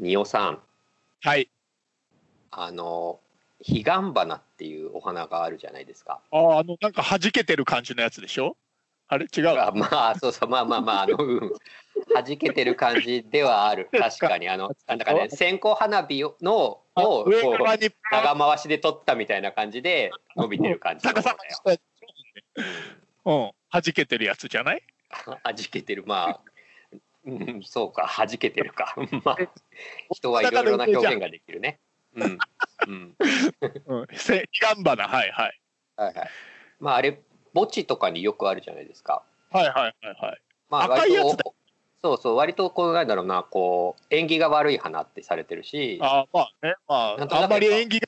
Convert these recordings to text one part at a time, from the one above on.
仁尾さん。はい。あの彼岸花っていうお花があるじゃないですか。ああ、あの、なんか弾けてる感じのやつでしょ？あれ？違う？あまあそうそうまあまあまああの、うん、弾けてる感じではある。確かに。あのなんだかね線香花火をのを長回しで撮ったみたいな感じで伸びてる感じのも逆のさ。うん。弾けてるやつじゃない？弾けてる。まあ、うん、そうか弾けてるか まあ人はいろいろな表現ができるね。うんうんうん。せ彼岸花、はいはい。はいはい。まああれ墓地とかによくあるじゃないですか。はいはいはいはい。まあ割とそうそう割とこうなんだろうなこう縁起が悪い花ってされてるし、ああ、まあね。まあ、なんとなくあんまり縁起が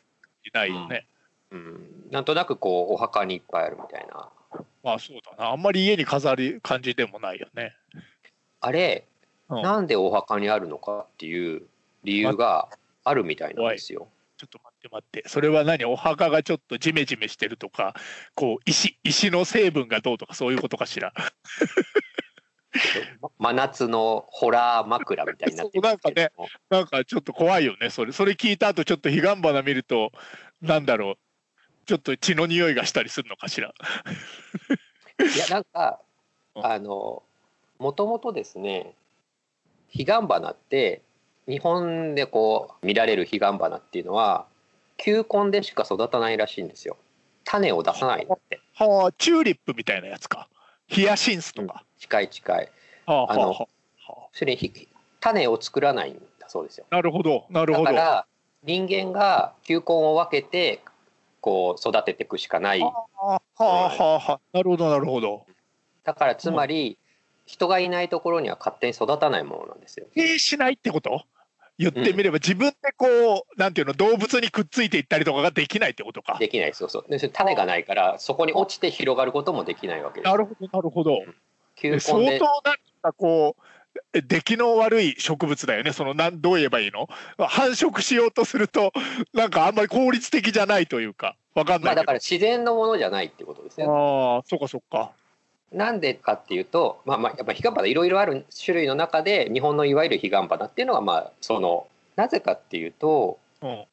ないよね。うん、なんとなくこうお墓にいっぱいあるみたいな。まあそうだな。あんまり家に飾る感じでもないよね。あれ、うんなんでお墓にあるのかっていう理由があるみたいなんですよ。ちょっと待って待って。それは何？お墓がちょっとジメジメしてるとか、こう、石、石の成分がどうとかそういうことかしら？真夏のホラー枕みたいになってるんですけどもなんかちょっと怖いよね。それ、それ聞いた後ちょっと彼岸花見ると、なんだろう。ちょっと血の匂いがしたりするのかしら？いやなんかうんあのもともとですね彼岸花って日本でこう見られる彼岸花っていうのは球根でしか育たないらしいんですよ種を出さないってはあ、チューリップみたいなやつか。ヒヤシンスとか。近い近いはあ、はあのそれにひ種を作らないんだそうですよあ。なるほど、なるほど。だから人間が球根を分けてこう育てていくしかないはあはあはあはあ。なるほど、なるほど。だからつまり人がいないところには勝手に育たないものなんですよ。否定しないってこと？言ってみれば、自分でこう、なんていうの、動物にくっついていったりとかができないってことか。できないそうそう。で種がないからそこに落ちて広がることもできないわけです。なるほど、なるほど。球根相で当なんかこう、出来の悪い植物だよね。そのなんどう言えばいいの？繁殖しようとするとなんかあんまり効率的じゃないというかわかんないだから自然のものじゃないってことですね。ああそっかそっか。なんでかっていうとまあまあやっぱ彼岸花いろいろある種類の中で日本のいわゆる彼岸花っていうのはまあそのなぜかっていうとうん。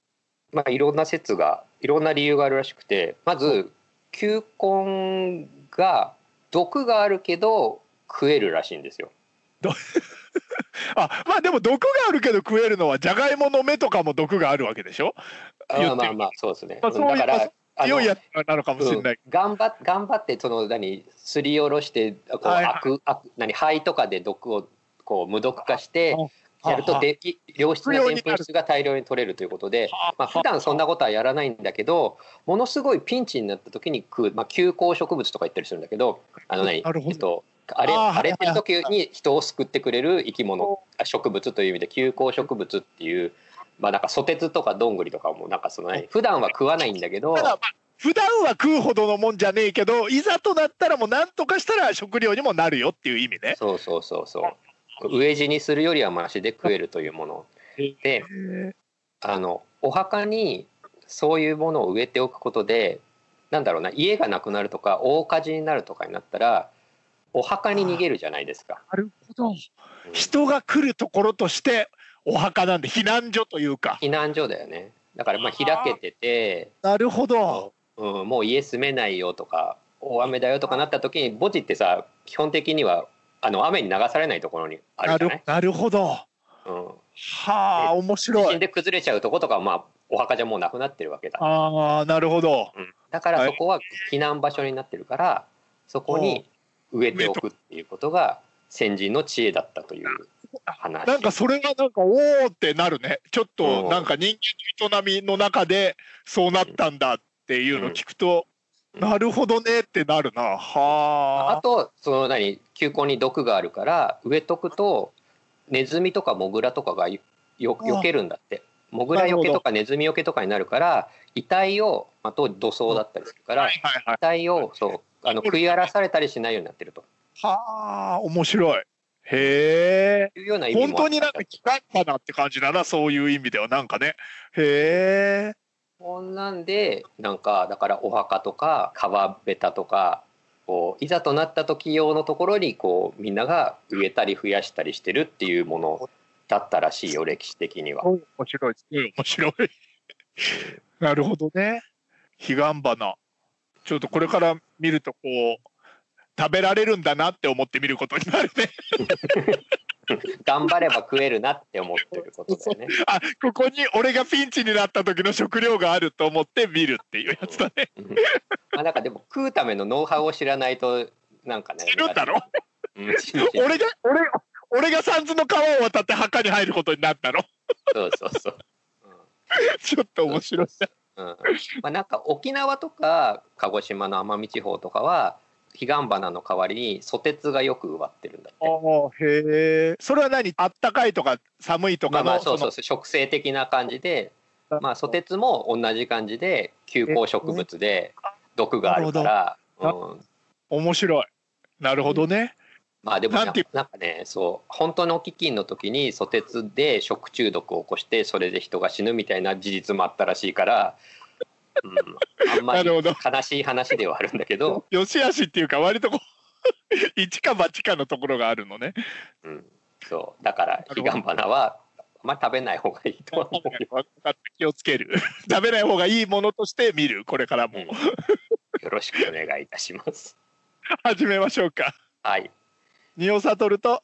まあいろんな説がいろんな理由があるらしくてまず球根が毒があるけど食えるらしいんですよ。あまあでも毒があるけど食えるのはじゃがいもの芽とかも毒があるわけでしょ？あまあまあそうですね。まあそうだから強いやつなのかもしれない。うん。頑張っ頑張ってその何すりおろしてこう、はいはい。悪悪何肺とかで毒をこう無毒化してあやるとはでい良質なでんぷん質が大量に取れるということで、はまあ普段そんなことはやらないんだけどものすごいピンチになった時に食う、まあ、休耕植物とか言ったりするんだけどあの何えっとあれ荒れてるはい時に人を救ってくれる生き物あ植物という意味で休耕植物っていうまあなんかソテツとかどんぐりとかもなんかその何普段は食わないんだけど普段は食うほどのもんじゃねえけどいざとなったらもう何とかしたら食料にもなるよっていう意味ね。そうそうそうそう飢え死にするよりはマシで食えるというものであのお墓にそういうものを植えておくことでなんだろうな家がなくなるとか大火事になるとかになったらお墓に逃げるじゃないですか。なるほど。うん人が来るところとしてお墓なんで避難所というか。避難所だよねだからまあ開けてて、なるほど。うん、もう家住めないよとか大雨だよとかなった時に墓地ってさ基本的にはあの雨に流されないところにあなるじゃない、るなるほど。うん、はあ面地白い。震で崩れちゃうとことかはまあお墓じゃもうなくなってるわけだ、ああなるほど。うん、だからそこは避難場所になってるからそこに植えておくっていうことが先人の知恵だったという話。なんかそれがなんかおおってなるね。ちょっうん。となんか人間の営みの中でそうなったんだっていうのを聞くと、うん。なるほどねってなるな。はあ。とその何球根に毒があるから植えとくとネズミとかモグラとかがよよ避けるんだって。モグラよけとかネズミよけとかになるから遺体をあと土葬だったりするかあ。らはいはいはい。遺。体をそうあの食い荒らされたりしないようになってるとはあ面白い。へえ。いうような意味も本当になんか機関かなって感じだなそういう意味ではなんかね。へえ。こんなんでなんかだからお墓とか川べたとかこういざとなった時用のところにこうみんなが植えたり増やしたりしてるっていうものだったらしいよ歴史的には。面白い面白い。なるほどね。彼岸花。ちょっとこれから見るとこう食べられるんだなって思って見ることになるね。頑張れば食えるなって思ってることだよね。あここに俺がピンチになった時の食料があると思って見るっていうやつだね。うんうんまあなんかでも食うためのノウハウを知らないとなんかね。死ぬんだろ？うん俺が俺俺が三途の川を渡って墓に入ることになったの？そうそうそう。ちょっと面白いうんまあ、なんか沖縄とか鹿児島の奄美地方とかは彼岸花の代わりにソテツがよく植わってるんだって。へえ。それは何？あったかいとか寒いとかの、まあまあそうそうそう植生的な感じで、まあ、ソテツも同じ感じで球根植物で毒があるから、うん、面白い。なるほどね。まあでもななんかねそう本当の飢饉の時にソテツで食中毒を起こしてそれで人が死ぬみたいな事実もあったらしいから、うん、あんまり悲しい話ではあるんだけど、よしあしっていうか割とこう 一か八かのところがあるのね。うん、そう。だから彼岸花はあんまり食べない方がいいとは思う気をつける。食べない方がいいものとして見る。これからも。うん、よろしくお願いいたします。始めましょうか。はい。仁尾悟と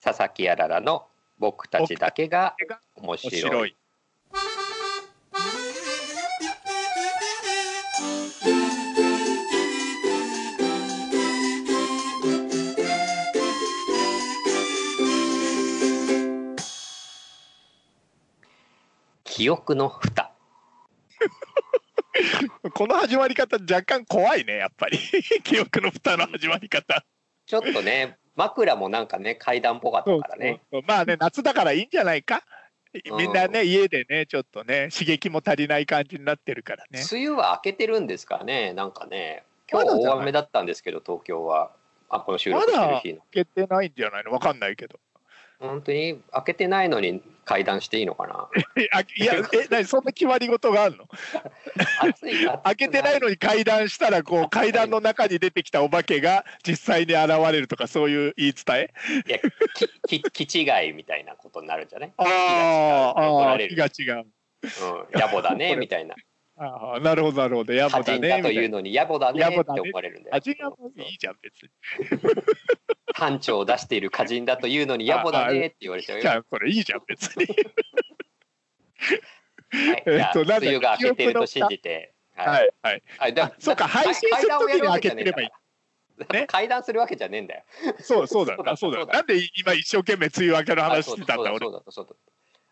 佐々木あららの僕たちだけが面面白い記憶の蓋。この始まり方若干怖いねやっぱり。記憶の蓋の始まり方。ちょっとね枕もなんかね階段っぽかったからね。まあね夏だからいいんじゃないか。うん。みんなね家でねちょっとね刺激も足りない感じになってるからね。梅雨は明けてるんですかねなんかね。今日大雨だったんですけど東京は。あこの収録してる日の。開けてないんじゃないの？わかんないけど。本当に明けてないのに階段していいのかな？いやえ何そんな決まり事があるの？開けてないのに階段したらこう階段の中に出てきたお化けが実際に現れるとかそういう言い伝え？いやきき 気違いみたいなことになるんじゃない？ああ気が違う。うん、野暮だねみたいなああなるほどなるほど。野歌暮だねみたいうのに野暮だねって思われるんだよ。味がもういいじゃん別に。班長を出している歌人だというのに野暮だねって言われちゃうよ。じゃあそれいいじゃん別に。はい、じゃあ梅雨が明けてると信じて。はい。はいはい。だあそうかだ配信する時に開けてればいい。ね。階段するわけじゃねえんだよ。そうそうだなそううだなんで今一生懸命梅雨明けのあ話してたんだ俺。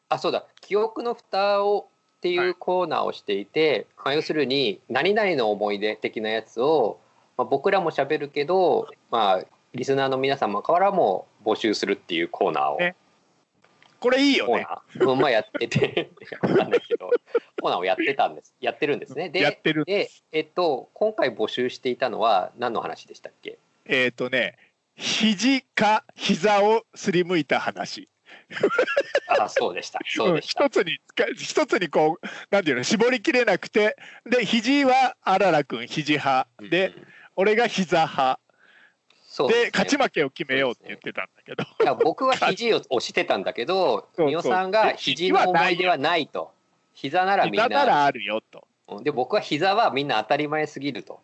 あそうだ。記憶の蓋をっていうコーナーをしていて、まあ要するに何々の思い出的なやつを、まあ、僕らも喋るけどまあリスナーの皆様からも募集するっていうコーナーを、ね。これいいよコーねナー、うんまあやっててわかんないけどコーナーをやってたんです。やってるんですね。でやってるでえっと今回募集していたのは何の話でしたっけ？えっとね肘か膝をすりむいた話あそうでした。そうでした、一つに一つにこうなんていうの絞りきれなくてで肘はあららくん肘派。で、うん。俺が膝派。で勝ち負けを決めようって言ってたんだけど、いや僕は肘を押してたんだけどそう美代さんが肘の思い出はないと。膝ならみんな。膝ならあるよと。で僕は膝はみんな当たり前すぎると。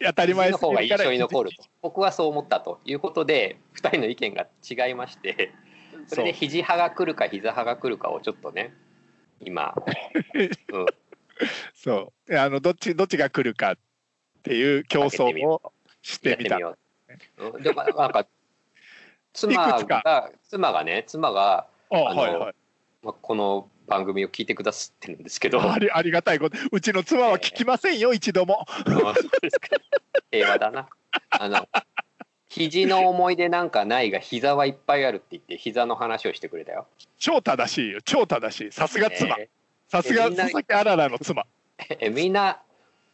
当たり前肘の方が印象に残ると。肘 僕はそう思ったということで2人の意見が違いましてそれで肘派が来るか膝派が来るかをちょっとね今、うん、そう。あのどっちどっちが来るかっていう競争をしてみた。みよう、うん、でもなんか 妻が妻がね妻が、ああのはいはい。まあ、この番組を聞いてくださってるんですけど。ありがたいこと。うちの妻は聞きませんよ一度も。平和だな。あの肘の思い出なんかないが膝はいっぱいあるって言って膝の話をしてくれたよ。超正しいよ。超正しい。さすが妻。えさすが佐々木あららの妻。ーえみんな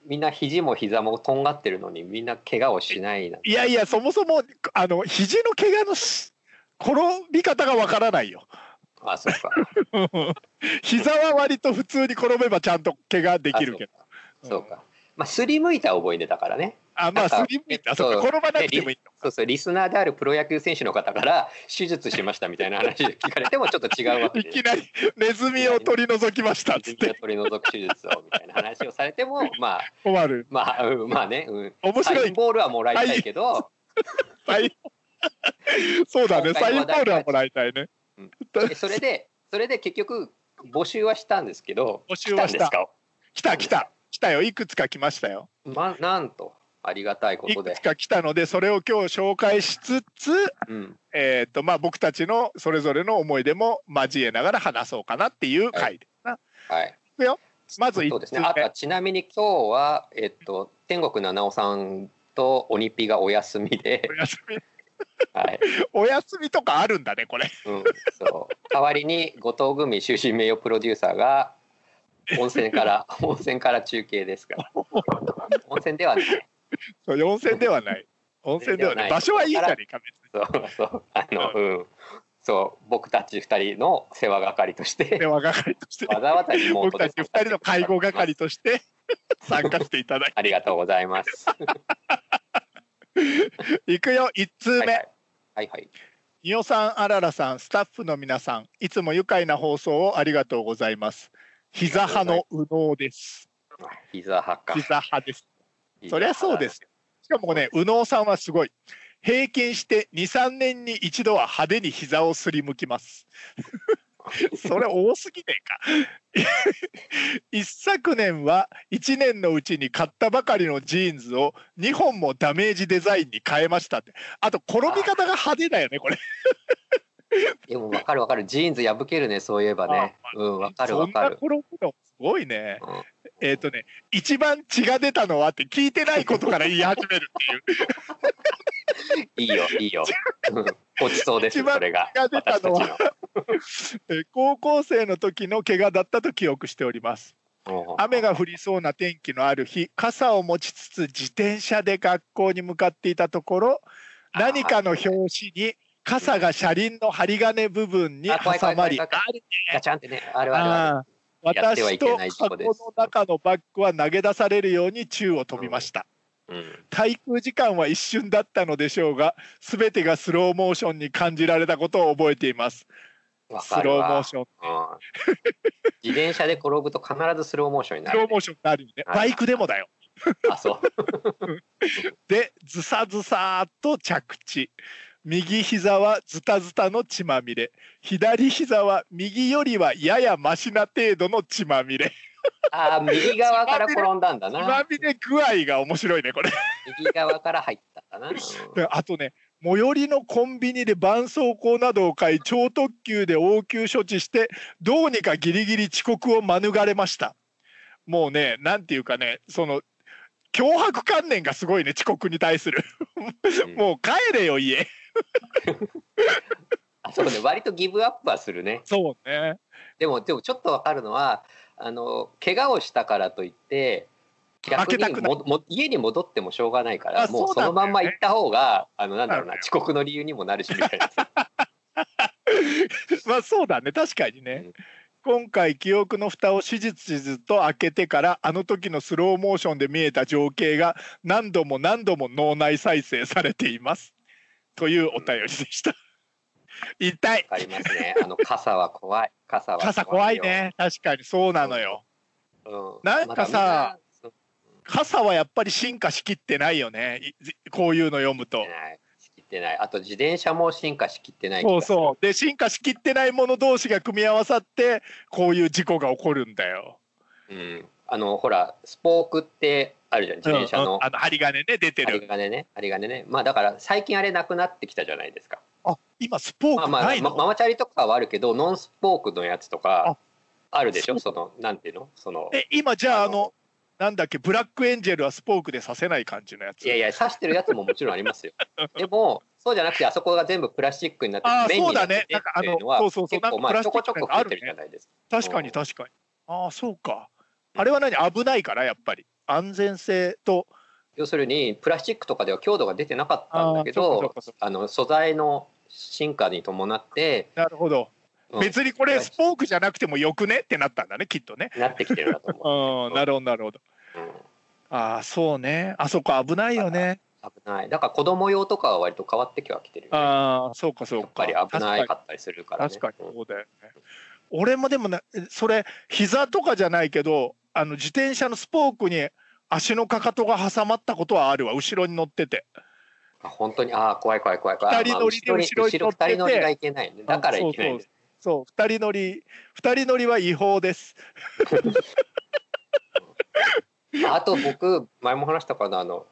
みんな肘も膝もとんがってるのにみんな怪我をしないないやいやそもそもあの肘の怪我のし転び方がわからないよ。あそうか。膝は割と普通に転べばちゃんと怪我できるけど。あそうか。そうかまあ、すりむいた思い出だからね。あまあすりむいた。そう転ばなくてもいいのそうそうリスナーであるプロ野球選手の方から手術しましたみたいな話聞かれてもちょっと違うわけいきなりネズミを取り除きましたっつって。取り除く手術をみたいな話をされても まあ困る。まあ、うん、まあね、うん、面白い。ボールはもらいたいけど、そうだね。サインボールはもらいたいね、うん、それでそれで結局募集はしたんですけど募集はした。来た来た来たよいくつか来ましたよ、ま、なんとありがたいことでいくつか来たのでそれを今日紹介しつつ、うん、えっ、とまあ僕たちのそれぞれの思い出も交えながら話そうかなっていう回ですな。はい。いくよ。まずそうですね。あとはちなみに今日はえっと天国七尾さんと鬼ピがお休みで。お休み。はい、お休みとかあるんだねこれ、うん、そう代わりに後藤組終身名誉プロデューサーが温泉から 温泉から中継ですから。温泉ではない。そう温泉ではない。温泉ではない。場所はいいじゃねえかそうそう。あの、うん、そう僕たち二人の世話係として。世話係として。わざわざリモートで僕たち二人の介護係として。参加していただいて。ありがとうございます。いくよ一通目。はいはい、はいニオさん、あららさん、スタッフの皆さん、いつも愉快な放送をありがとうございます。膝派の右脳です。膝派か。膝派です。そりゃそうです。しかもね、右脳さんはすごい。平均して2、3年に一度は派手に膝をすりむきます。それ多すぎねえか一昨年は1年のうちに買ったばかりのジーンズを2本もダメージデザインに変えましたってあと転び方が派手だよねこれ でも分かる分かる。ジーンズ破けるねそういえばね。うん分かる分かる。すごいね、うん、えっ、ー、とね一番血が出たのはって聞いてないことから言い始めるっていう。いいよいいよ。落ちそうですそれが。が出たのは。高校生の時の怪我だったと記憶しております。雨が降りそうな天気のある日傘を持ちつつ自転車で学校に向かっていたところ何かの表紙に傘が車輪の針金部分に挟まり。ガチャンってねあるある私と箱の中のバッグは投げ出されるように宙を飛びました、うん、滞空時間は一瞬だったのでしょうが全てがスローモーションに感じられたことを覚えています。スローモーション、うん、自転車で転ぶと必ずスローモーションになる、ね、スローモーションになるね。バイクでもだよ。あそう。でずさずさっと着地右膝はズタズタの血まみれ。左膝は右よりはややマシな程度の血まみれ。ああ右側から転んだんだな。血まみれ具合が面白いねこれ。右側から入ったかな、あとね最寄りのコンビニで絆創膏などを買い超特急で応急処置してどうにかギリギリ遅刻を免れました。もうねなんていうかねその脅迫観念がすごいね遅刻に対する。もう帰れよ家あ そうね割とギブアップはするね。そうね。でもでもちょっと分かるのはあの怪我をしたからといって逆にもも家に戻ってもしょうがないからもうそのまんま行った方があのなんだろうな遅刻の理由にもなるしみたいな。まあそうだね。確かにね、うん、今回記憶の蓋を手術と開けてからあの時のスローモーションで見えた情景が何度も何度も脳内再生されていますというお便りでした。痛い。ありますね。あの傘は怖い。傘は傘怖いね。確かにそうなのよ。うん、なんかさ、傘はやっぱり進化しきってないよね。こういうの読むと。しきってない。あと自転車も進化しきってないそうそう。で進化しきってないもの同士が組み合わさってこういう事故が起こるんだよ。うん。あのほらスポークってあるじゃん自転車の,、あの針金ね出てる。針金ね針金ね。まあだから最近あれなくなってきたじゃないですか。あ今スポークないの、まあ、ママチャリとかはあるけどノンスポークのやつとかあるでしょ？そのなんていうの？そのえ今じゃああのなんだっけ？ブラックエンジェルはスポークでさせない感じのやつ。いやいや刺してるやつももちろんありますよ。でもそうじゃなくてあそこが全部プラスチックになってあそうだね。なんかあのそうそうそう結構まあちょこちょこ増えてるじゃないですか。確かに確かに。ああそうかあれは何？危ないからやっぱり。安全性と。要するにプラスチックとかでは強度が出てなかったんだけどあの素材の進化に伴ってなるほど、うん、別にこれスポークじゃなくてもよくね？ってなったんだねきっとね。なってきてるなと思う、うん、なるほどなるほど、うん、ああそうね。あそこ危ないよね。危ない。だから子供用とかは割と変わってきはきてるよね。ああそうかそうか。やっぱり危ないかったりするからね。確かにそうだよね、俺もでもねそれ膝とかじゃないけどあの自転車のスポークに足のかかとが挟まったことはあるわ。後ろに乗ってて。あ本当に？ああ怖い怖い怖い怖い。二人乗りで後ろに乗ってて二人乗りがいけないね。だからいけないんですそう。二人乗り二人乗りは違法です。あと僕前も話したかな。あの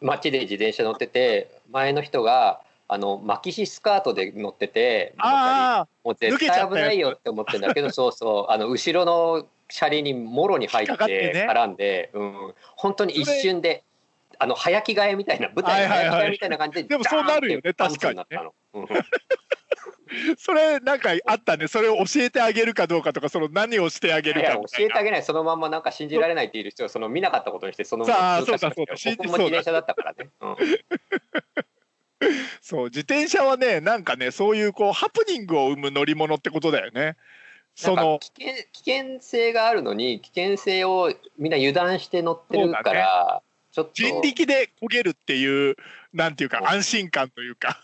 街で自転車乗ってて前の人があの巻きシスカートで乗っててああもう絶対危ないよって思ってんだけどそうそう。あの後ろの車輪にもろに入って絡んで、ね、うん、本当に一瞬であの早着替えみたいな舞台の早着替えみたいな感じで、でもそうなるよね確かに、それなんかあったね。それを教えてあげるかどうかとかその何をしてあげるか教えてあげない。そのままなんか信じられないって言う人はその見なかったことにしてそのままそうだそうだ。僕も自転車だったからね、うん。そう自転車はねなんかねそういうこうハプニングを生む乗り物ってことだよね。その危険危険性があるのに危険性をみんな油断して乗ってるから、ね、ちょっと人力で焦げるっていうなんていうか安心感というか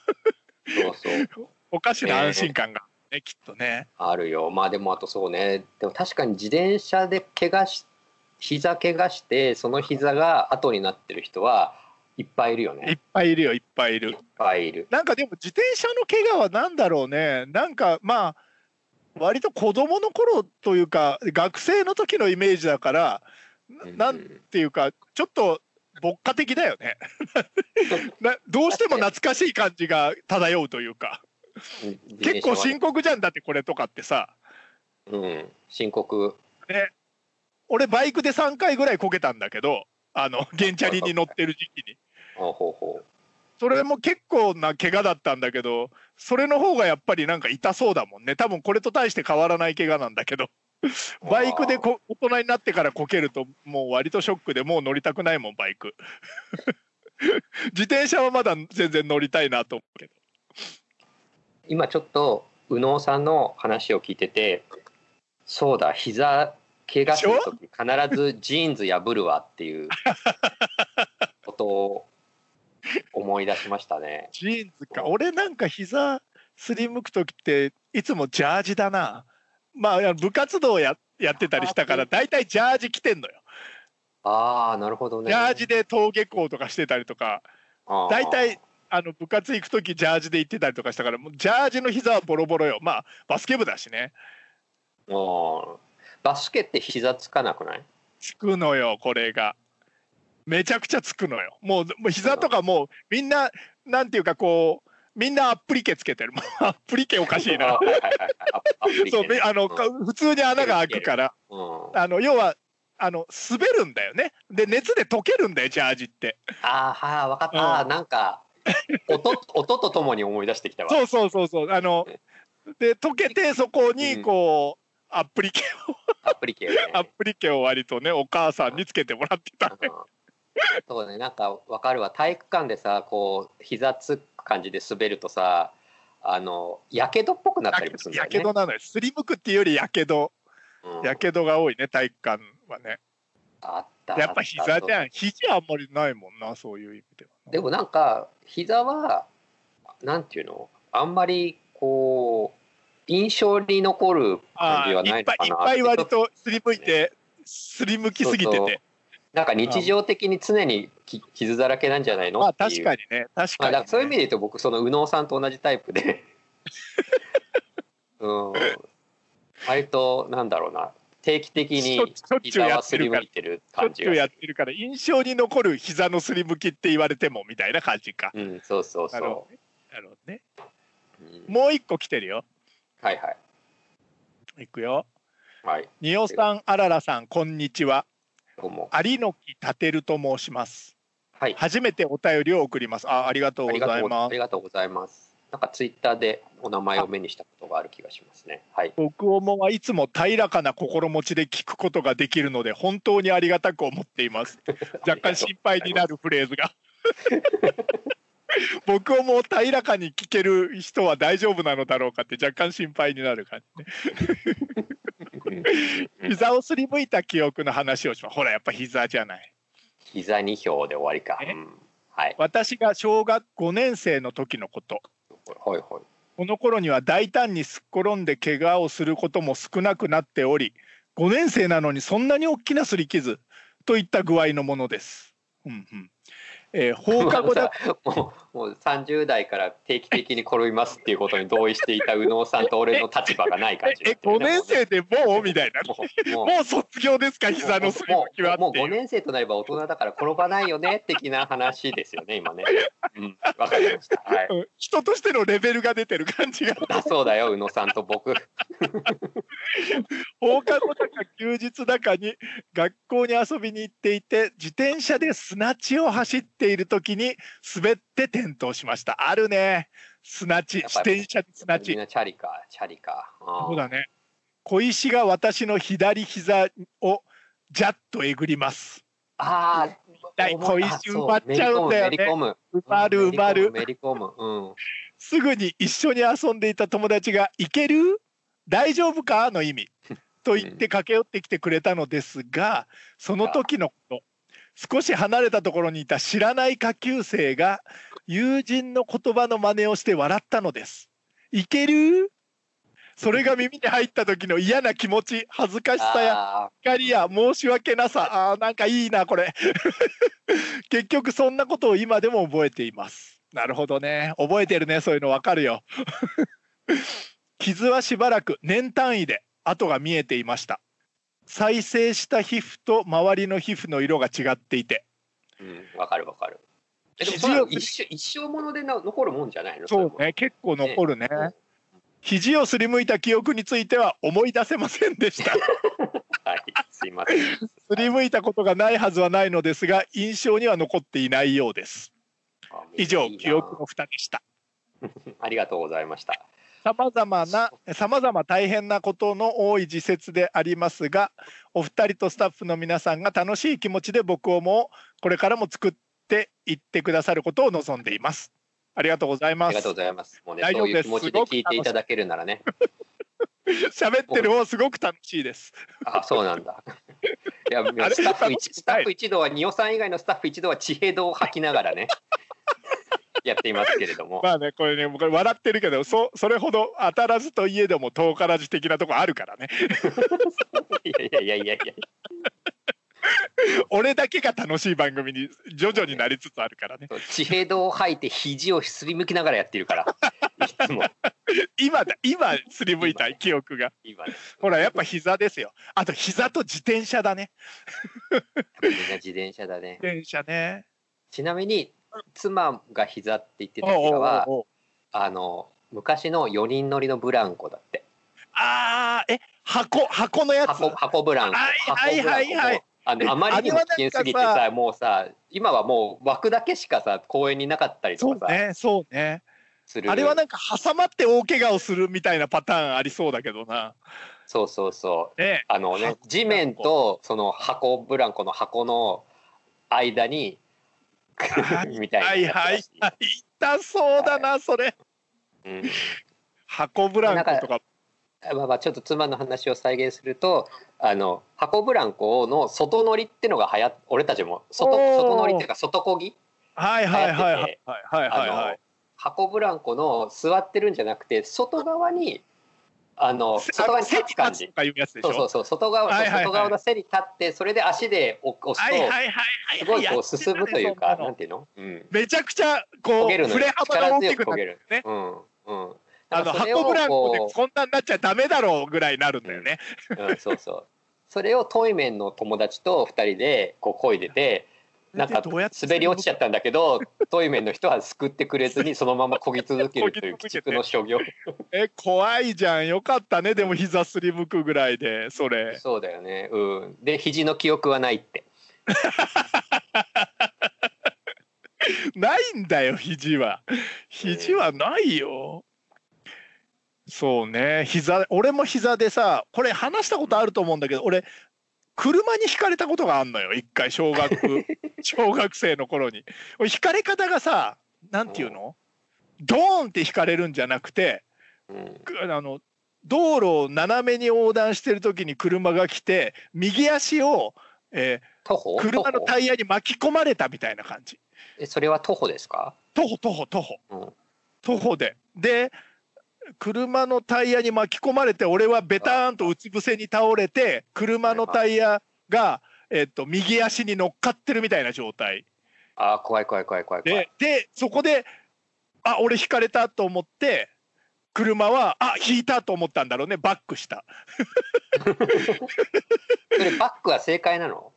そうそう おかしな安心感がね、えー、きっとね。あるよまあでもあとそうねでも確かに自転車で怪我し膝怪我してその膝が後になってる人はいっぱいいるよね。いっぱいいるよ、いっぱいいる。いっぱいいる。なんかでも自転車の怪我は何だろうね。なんかまあ、割と子供の頃というか、学生の時のイメージだから、なんていうか、ちょっと牧歌的だよね どうしても懐かしい感じが漂うというか。結構深刻じゃんだってこれとかってさ。うん、深刻。ね。俺バイクで3回ぐらいこけたんだけど、あの、原チャリに乗ってる時期に。ほうほうほうそれも結構な怪我だったんだけどそれの方がやっぱりなんか痛そうだもんね。多分これと大して変わらない怪我なんだけど。バイクでこ大人になってからこけるともう割とショックでもう乗りたくないもんバイク。自転車はまだ全然乗りたいなと思うけど。今ちょっと右脳さんの話を聞いててそうだ膝怪我する時必ずジーンズ破るわっていうことを思い出しましたね。ジーンズか。俺なんか膝すりむく時っていつもジャージだな。まあ部活動ややってたりしたから大体ジャージ着てんのよ。ああなるほどね。ジャージで登下校とかしてたりとか大体あの部活行く時ジャージで行ってたりとかしたからもうジャージの膝はボロボロよ。まあバスケ部だしね。ああバスケって膝つかなくない？つくのよこれが。めちゃくちゃつくのよ。もうもう膝とかもうみんななんていうかこうみんなアップリケつけてる。アップリケおかしいな。そうあの、うん、普通に穴が開くから、うん、あの要はあの滑るんだよね。で熱で溶けるんだよジャージって。ああはい分かった。うん、なんか 音音とともに思い出してきたわ。そうそうそうそうあので溶けてそこにこう。アップリケをアプリケを、ね、アプリケを割とねお母さんにつけてもらってたね。そうねなんかわかるわ。体育館でさこう膝つく感じで滑るとさあのやけどっぽくなったりもするんだよね。やけどなのよ。すりむくっていうよりやけど。やけどが多いね体育館はね。あったやっぱ膝じゃん。肘あんまりないもんなそういう意味では。でもなんか膝はなんていうの？あんまりこう印象に残る感じはないのかないっぱい割とすりむいて、すりむきすぎてて。なんか日常的に常に傷だらけなんじゃないの？まあ確かにね。確かに、ね、まあ、そういう意味で言うと僕その右脳さんと同じタイプで。うん。割となんだろうな。定期的に膝はすりむいてる感じがやってるから印象に残る膝のすりむきって言われてもみたいな感じか。うんそうそうそう。なるほどね、うん、もう一個来てるよ。はいはい。いくよ。はい。におさん、あららさん、こんにちは。有野木たてると申します。はい。初めてお便りを送ります。あ、ありがとうございます。ありがとうございます。なんかツイッターでお名前を目にしたことがある気がしますね。はい。僕もはいつも平らかな心持ちで聞くことができるので、本当にありがたく思っています。若干心配になるフレーズが。僕をもう平らかに聞ける人は大丈夫なのだろうかって若干心配になる感じね。膝をすりむいた記憶の話をします。ほら、やっぱ膝じゃない。膝2票で終わりか、うん。はい、私が小学5年生の時のこと。はいはい。この頃には大胆にすっ転んで怪我をすることも少なくなっており5年生なのにそんなに大きな擦り傷。といった具合のものです。うんうん。えー放課後だ もう30代から定期的に転びますっていうことに同意していた右脳さんと俺の立場がない感じえ5年生でもうみたいなもうもう卒業ですか膝のすりむきはもうもう5っていう年生となれば大人だから転ばないよね的な話ですよね今ね。うんわかりました。はい。うん人としてのレベルが出てる感じがだそうだよ宇野さんと僕。放課後だか休日だかに学校に遊びに行っていて自転車で砂地を走っている時に滑って転倒しました。あるね。砂地自やっぱり転車で砂みん地なチャリか。チャリか。そうだね。小石が私の左膝をジャッとえぐります。あ痛い。あ。小石埋まっちゃうんだよね。埋まる埋まる。めり込む。うん。すぐに一緒に遊んでいた友達が「行ける？大丈夫か?」の意味。と言って駆け寄ってきてくれたのですがその時のこと。少し離れたところにいた知らない下級生が友人の言葉の真似をして笑ったのです。いけるそれが耳に入った時の嫌な気持ち恥ずかしさやあ怒りや申し訳なさあなんかいいなこれ結局そんなことを今でも覚えていますなるほどね覚えてるねそういうのわかるよ傷はしばらく年単位で跡が見えていました再生した皮膚と周りの皮膚の色が違っていてうんわかるわかる。えでも肘をそれは一生一生ものでな残るもんじゃないの？そうね結構残るねれも。肘をすりむいた記憶については思い出せませんでした はい。すいません。すりむいたことがないはずはないのですが印象には残っていないようですあ以上記憶の蓋でした ありがとうございました。さまざまなさまざま大変なことの多い時節でありますがお二人とスタッフの皆さんが楽しい気持ちで僕をもこれからも作っていってくださることを望んでいますありがとうございますありがとうございます。もうね大丈夫ですそういう気持ちで聞いていただけるならね。喋ってる方すごく楽しいですあそうなんだ。いやれ？スタッフ一スタッフ一同は仁尾さん以外のスタッフ一同は地平道を吐きながらね やっていますけれども。まあねこれね僕笑ってるけどそそれほど当たらずといえども遠からず的なとこあるからね いやいやいやいやいや。俺だけが楽しい番組に徐々になりつつあるからね。地平道を吐いて肘をすりむきながらやってるから。いつも。今だ今すりむいた記憶が。今ねほらやっぱ膝ですよ。あと膝と自転車だね。みんな自転車だね。自。転車ね。ちなみに妻が膝って言ってた時はあの昔の4人乗りのブランコだって。あーえ箱箱のやつ？箱箱ブランコ。はいはいはいはいあのあまりにも危険すぎてさもうさ今はもう枠だけしかさ公園になかったりとかさ、そうねそうね。する。あれはなんか挟まって大怪我をするみたいなパターンありそうだけどな。そうそうそう。ねあのね箱地面とその箱ブランコの箱の間にみたはい。いなはいはい。痛そうだなそれ。うん。箱ブランコとかまあまあちょっと妻の話を再現するとあの箱ブランコの外乗りってのが流行っ俺たちも外外乗りっていうか外こぎ？はいはいはいはいはいはいはい箱ブランコの座ってるんじゃなくて外側にあの外側に立つ感じ。そうそうそう外側、はいはいはい。外側の背に立ってそれで足で押すと、はいはいはいはい。すごいこう進むというかなんていうの、うん、めちゃくちゃこう振れ幅が力大きくなる。うん。うんあの箱ブランコでこんなになっちゃダメだろうぐらいになるんだよね。うん、そうそう。それをトイメンの友達と二人でこう漕いでて、なんか滑り落ちちゃったんだけど、トイメンの人は救ってくれずにそのまま漕ぎ続けるという鬼畜の所業。え怖いじゃんよかったねでも膝すりむくぐらいでそれそうだよね。うん。で肘の記憶はないって。ないんだよ肘は肘はないよ、そうね。膝俺も膝でさこれ話したことあると思うんだけど俺車にひかれたことがあんのよ。一回小学 小学生の頃に。俺ひかれ方がさなんていうの？ドーンってひかれるんじゃなくてうん。くあの道路を斜めに横断してる時に車が来て右足を、えー車のタイヤに巻き込まれたみたいな感じ。えそれは徒歩ですか？徒歩徒歩徒歩、うん。徒歩で。で車のタイヤに巻き込まれて俺はベターンとうつ伏せに倒れて車のタイヤが、えっと、右足に乗っかってるみたいな状態。あー怖い怖い怖い怖い怖い。ででそこであ俺引かれたと思って車はあ引いたと思ったんだろうね。バックした。それバックは正解なの？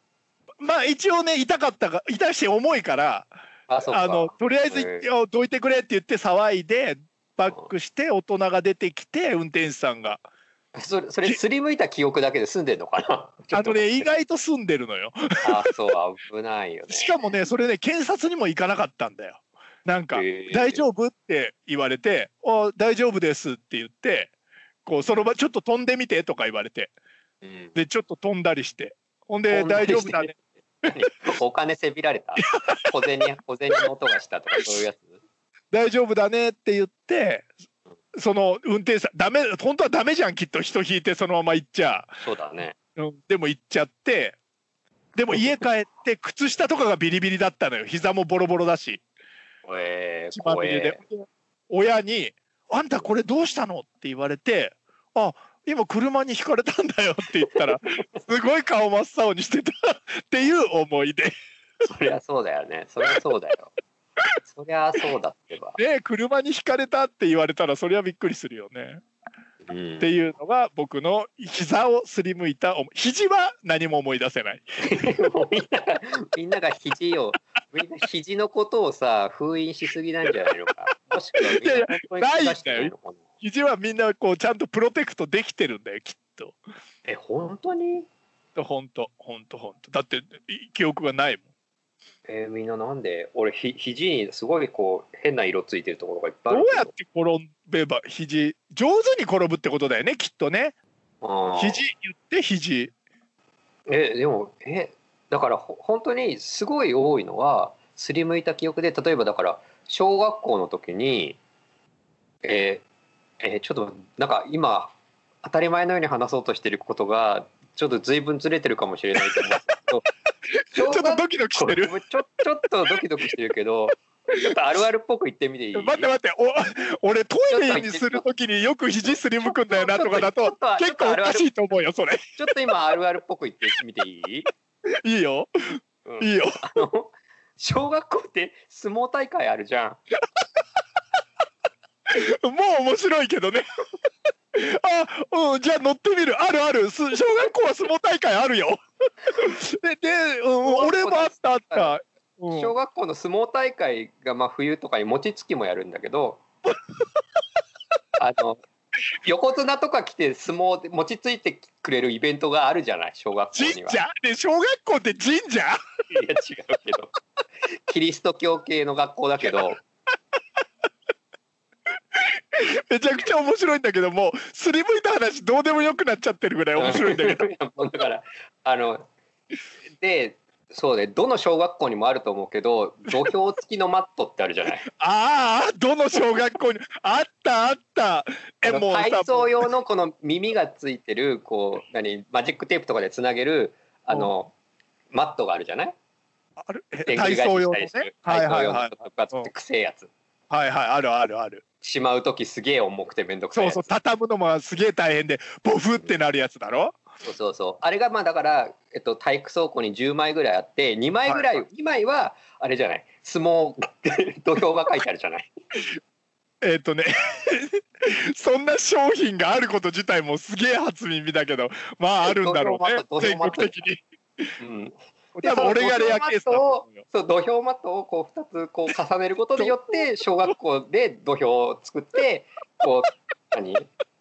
まあ一応ね痛かったが痛いし重いからあのとりあえずどいてくれって言って騒いでバックして大人が出てきて運転手さんが。それそれすりむいた記憶だけで済んでんのかな？あのね意外と住んでるのよ。あそう危ないよね。しかもねそれね検察にも行かなかったんだよ。なんかへえ「大丈夫?」って言われて「あ大丈夫です」って言ってこうその場ちょっと飛んでみてとか言われて。うん。でちょっと飛んだりして。ほんで「大丈夫だね。何 お金せびられた。小銭小銭の音がしたとかそういうやつ大丈夫だね」って言ってその運転手さんダメ本当はダメじゃんきっと人引いてそのまま行っちゃ。そうだね。うん。でも行っちゃってでも家帰って靴下とかがビリビリだったのよ。膝もボロボロだし。えー、血ま怖みれで。え親に「あんたこれどうしたの?」って言われて「あ今車にひかれたんだよ」って言ったら すごい顔真っ青にしてたっていう思い出。そりゃそうだよね。そりゃそうだよそりゃそうだってば、で車にひかれたって言われたらそりゃびっくりするよね。うんっていうのが僕の膝をすりむいた肘は何も思い出せない。みんながみんなが肘をみんな肘のことをさ封印しすぎなんじゃないのかもしくはみんなないのかな肘はみんなこうちゃんとプロテクトできてるんだよきっと。え本当に？ほんとほんとほんとだってい記憶がないもん。えーみんななんで俺ひ肘にすごいこう変な色ついてるところがいっぱいあどうやって転べば肘上手に転ぶってことだよねきっとね。肘言って肘。えでもえだからほ本当にすごい多いのはすりむいた記憶で例えばだから小学校の時にえーえーちょっとなんか今当たり前のように話そうとしてることがちょっと随分ずれてるかもしれないと思うんちょっとドキドキしてる。ちょちょっとドキドキしてるけどちょっとあるあるっぽく言ってみていい？待って待ってお俺トイレにするときによく肘すりむくんだよなとかだと結構おかしいと思うよそれ。ちょっと今あるあるっぽく言ってみていい、いいようんいいよ。あの小学校って相撲大会あるじゃん。もう面白いけどね。あ、うん、じゃあ乗ってみる。あるある。す小学校は相撲大会あるよ。で、で、うん、俺もあったあった。うん。小学校の相撲大会がまあ冬とかに餅つきもやるんだけど あの横綱とか来て相撲で餅ついてくれるイベントがあるじゃない小学校には。神社？で小学校って神社？いや違うけど。キリスト教系の学校だけどめちゃくちゃ面白いんだけどもうすりむいた話どうでもよくなっちゃってるぐらい面白いんだけど。どだからあのでそうねどの小学校にもあると思うけど土俵付きのマットってあるじゃない？ああどの小学校にあったあった。えもうさ体操用のこの耳がついてるこう何マジックテープとかでつなげるあのマットがあるじゃない？ある？えでんぐり返体操用のね。はい体操用のはいはいとかつってくせえやつはいはいあるあるある。しまう時すげえ重くてめんどくさいそうそう畳むのもすげえ大変でボフってなるやつだろ？そうそうそうあれがまあだから、えっと、体育倉庫に10枚ぐらいあって2枚ぐらい、はい2枚はあれじゃない相撲 土俵が書いてあるじゃない？えっ、とね そんな商品があること自体もすげえ初耳だけどまああるんだろうね全国的に。うん多分俺がレアケースだとそう土俵マットをこう2つこう重ねることによって小学校で土俵を作って こう何？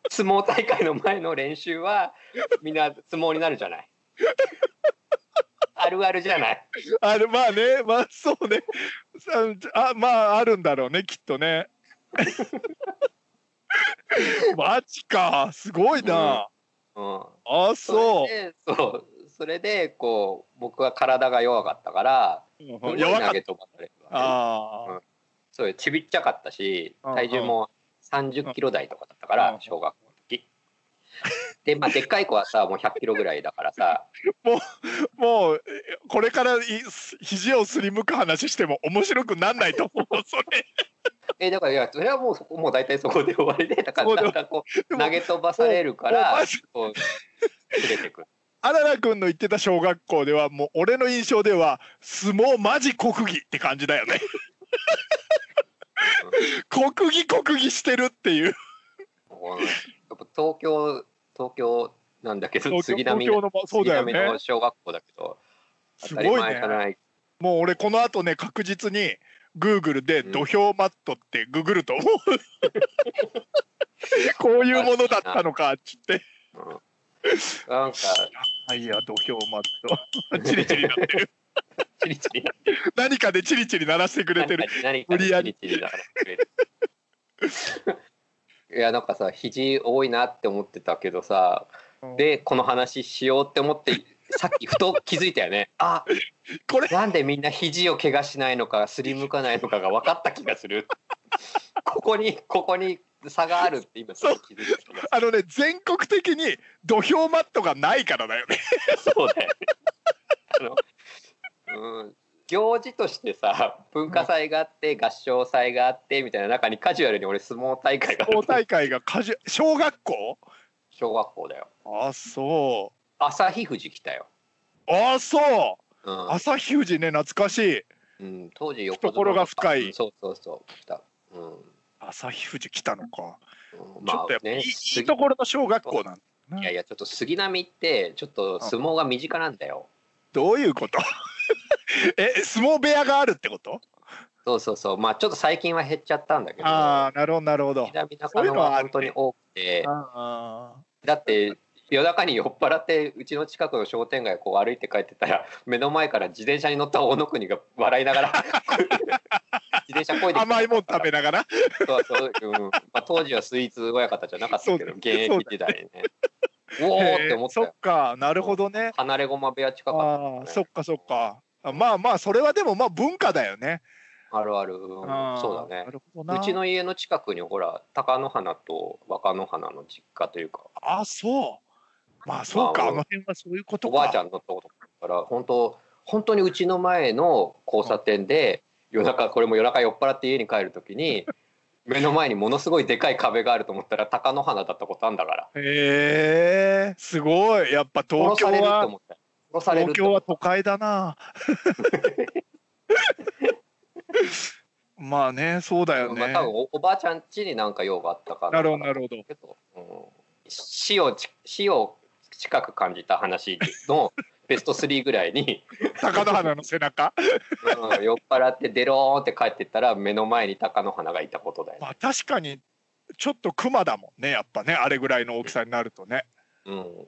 相撲大会の前の練習はみんな相撲になるじゃない。あるあるじゃない。あれまあね。まあそうね。さあまああるんだろうねきっとね。マジか。すごいな、うん、あそう。れでそうそれでこう僕は体が弱かったから投げ飛ばされああ、うん。そうちびっちゃかったしうん体重も30キロ台とかだったかうん。ら小学校の時。でまあでっかい子はさもう100キロぐらいだからさ。もうもうこれからい肘をすりむく話しても面白くなんないと思うそれ。えだからいやそれはもうもう大体そこで終わりでだからだんだんこう投げ飛ばされるからこう連れてくる。あらら君の言ってた小学校ではもう俺の印象では相撲マジ国技って感じだよね。国技国技してるっていう。やっぱ東京東京なんだけど杉並東京のそうだよねの小学校だけど当たりすごい前じゃない、ね。もう俺この後ね確実にグーグルでうん土俵マットってググると思う。こういうものだったのかっつって。うん なんかはいや土俵マット。チリチリなってる。チリチリ。な何かでチリチリ鳴らしてくれてる。何か無理やり。チリチリだからくれる。いやなんかさ肘多いなって思ってたけどさでこの話しようって思ってさっきふと気づいたよね。あこれ。なんでみんな肘を怪我しないのかすりむかないのかが分かった気がする。ここにここに差があるって今そう。気づいた気がす。るあのね全国的に土俵マットがないからだよね。そうだよね。あのうん行事としてさ文化祭があって合唱祭があってみたいな中にカジュアルに俺相撲大会がある。大大会がカジュ小学校？小学校だよ。あそ朝日富士来たよ、うあそう。うん。朝日富士ね懐かしい。うん、当時横懐が深い。うんそうそうそう。来た、うん朝日富士来たのか、うん。ちょっとやっぱいい,、いところの小学校なんだいやいやちょっと杉並ってちょっと相撲が身近なんだよ。どういうこと？え相撲部屋があるってこと？そうそうそう。まあちょっと最近は減っちゃったんだけど。ああなるほどなるほど。南中野は本当に多くて。あだって夜中に酔っ払ってうちの近くの商店街をこう歩いて帰ってたら 目の前から自転車に乗った大野国が笑いながら 自転車こいで甘いもん食べながら。そうそう、うん。まあ、当時はスイーツ親方じゃなかったけど現役時代にね。おおって思ったそっよか。なるほどね。離れ駒部屋近かった。あねあそっかそっか。あまあまあそれはでもまあ文化だよね、あるある、うん。そうだね。うちの家の近くにほら貴乃花と若乃花の実家というか。あそうまあそうか、まああの辺はそういうことか。おばあちゃんのとこだから本当本当にうちの前の交差点で夜中これも夜中酔っ払って家に帰る時に目の前にものすごいでかい壁があると思ったら貴乃花だったことあんだから。へえすごい。やっぱ東京はされる東京は都会だな。まあねそうだよね。まあ多分おおばあちゃん家になんか用があったからなるほどなるほど。けど、うん、死をち死を近く感じた話の ベスト3ぐらいに、貴乃花の背中？うん酔っ払ってデローンって帰ってったら目の前に貴乃花がいたことだよ、まあ確かにちょっと熊だもんねやっぱねあれぐらいの大きさになるとね。うん、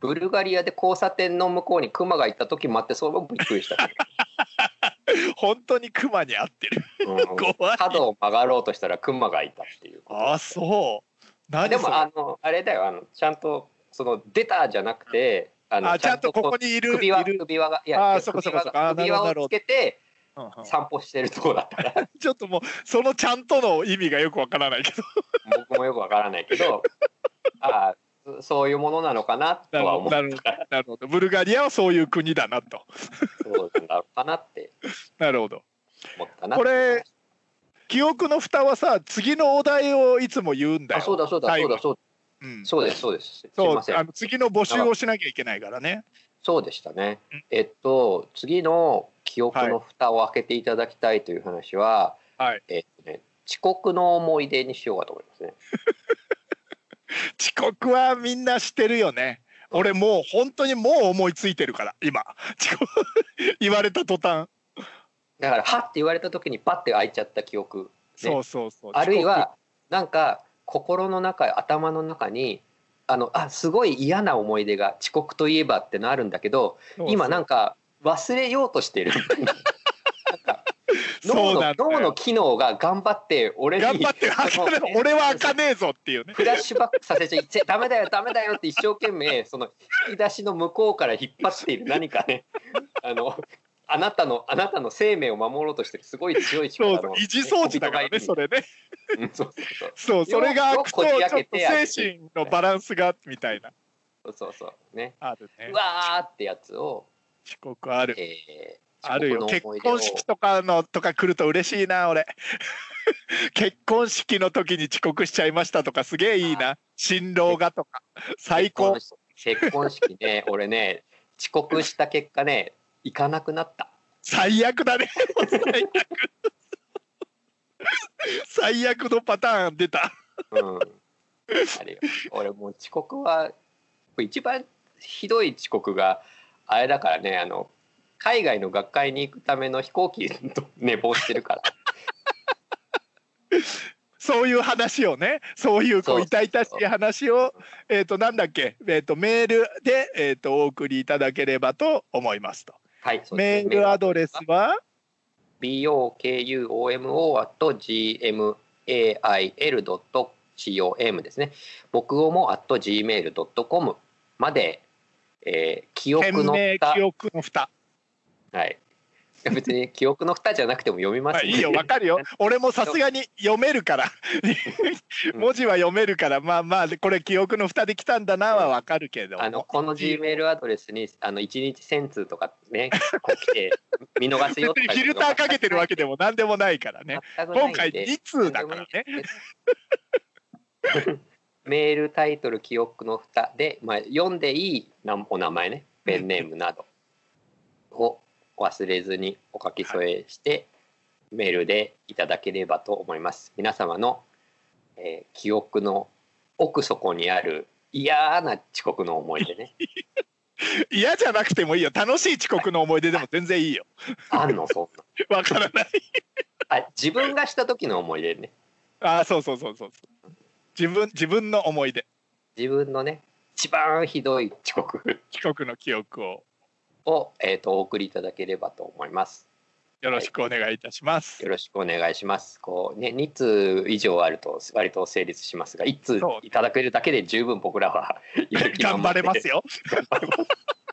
ブルガリアで交差点の向こうにクマがいた時もあってそれもびっくりした、本当に熊に合ってる。うん、怖い。角を曲がろうとしたらクマがいたっていうこと。あそう。何でもあのあれだよあのちゃんとその出たじゃなくてあのあちゃんとここににいる首輪首輪がいや首輪をつけて散歩してるとこだった。か らちょっともうそのちゃんとの意味がよくわからないけど。僕もよくわからないけど ああそそういうものなのかなとは思っほどなるほどなるほど。ブルガリアはそういう国だなと。そうなのかなって。なるほど。思ったな。これ記憶の蓋はさ次のお題をいつも言うんだよ。あそうだそうだそうだそううん。そうですそうです。そうません。あの次の募集をしなきゃいけないからね。そうでしたね。うん。えっと次の記憶の蓋を開けていただきたいという話は、はい。えっとね遅刻の思い出にしようかと思いますね。遅刻はみんなしてるよね。俺もう本当にもう思いついてるから今。遅 刻言われた途端。だからはって言われた時にパッて開いちゃった記憶、そうそうそう。あるいはなんか心の中頭の中にあのあすごい嫌な思い出が遅刻といえばってのあるんだけど今なんかか忘れようとしてる。脳の脳の機能が頑張って俺に頑張ってあの 俺は開かねえぞっていうね。フラッシュバックさせちゃい ダメだよダメだよって一生懸命その引き出しの向こうから引っ張っている何かね。あのあなたのあなたの生命を守ろうとしてるすごい強い力の、そう維持装置だからねそれね。うんそうそうそれが開くとちょっと精神のバランスがみたいな。そうそうそう。ね。あるね。うわーってやつを、遅刻ある。えーあるよ。結婚式とかのとか来ると嬉しいな俺。結婚式の時に遅刻しちゃいましたとかすげえいいな。新郎がとか。最高。結婚式結婚式ね。俺ね遅刻した結果ね行かなくなった。最悪だね。最 悪最悪のパターン出た。うん。あれよ。俺もう遅刻は一番ひどい遅刻があれだからね。あの海外の学会に行くための飛行機と寝坊してるから。そういう話をね。そういうこそうう痛々しい話をえっ、となんだっけ、えー、とメールで、えー、とお送りいただければと思いますとはいメールアドレスは？Bokuomo.gmail.com ですね。僕をも gmail.com まで、えー記憶懸の蓋命記憶の蓋はい。いや別に記憶の蓋じゃなくても読みままあ、す、いいよわかるよ。俺もさすがに読めるから。うん。文字は読めるから。まあまあこれ記憶の蓋で来たんだなはわかるけど。あのこの G メールアドレスにあの1日1000通とかね来て 見逃すよとか別にフィルターかけてるわけでも何でもないからね。今回2通だからね。メールタイトル記憶の蓋で、まあ、読んでいいなお名前ね。ペンネームなどを忘れずにお書き添えして、メールでいただければと思います。皆様の、えー記憶の奥底にある嫌な遅刻の思い出ね。嫌じゃなくてもいいよ。楽しい遅刻の思い出でも全然いいよ。あんの？そんな。わからない。あ自分がした時の思い出ね。ああそうそうそうそうそう。自分自分の思い出。自分のね一番ひどい遅刻。遅刻の記憶をを、えー、とお送りいただければと思います。よろしくお願いいたします、よろしくお願いします。こうね、2通以上あると割と成立しますが、1通いただけるだけで十分僕らは 頑張れますよ頑張れます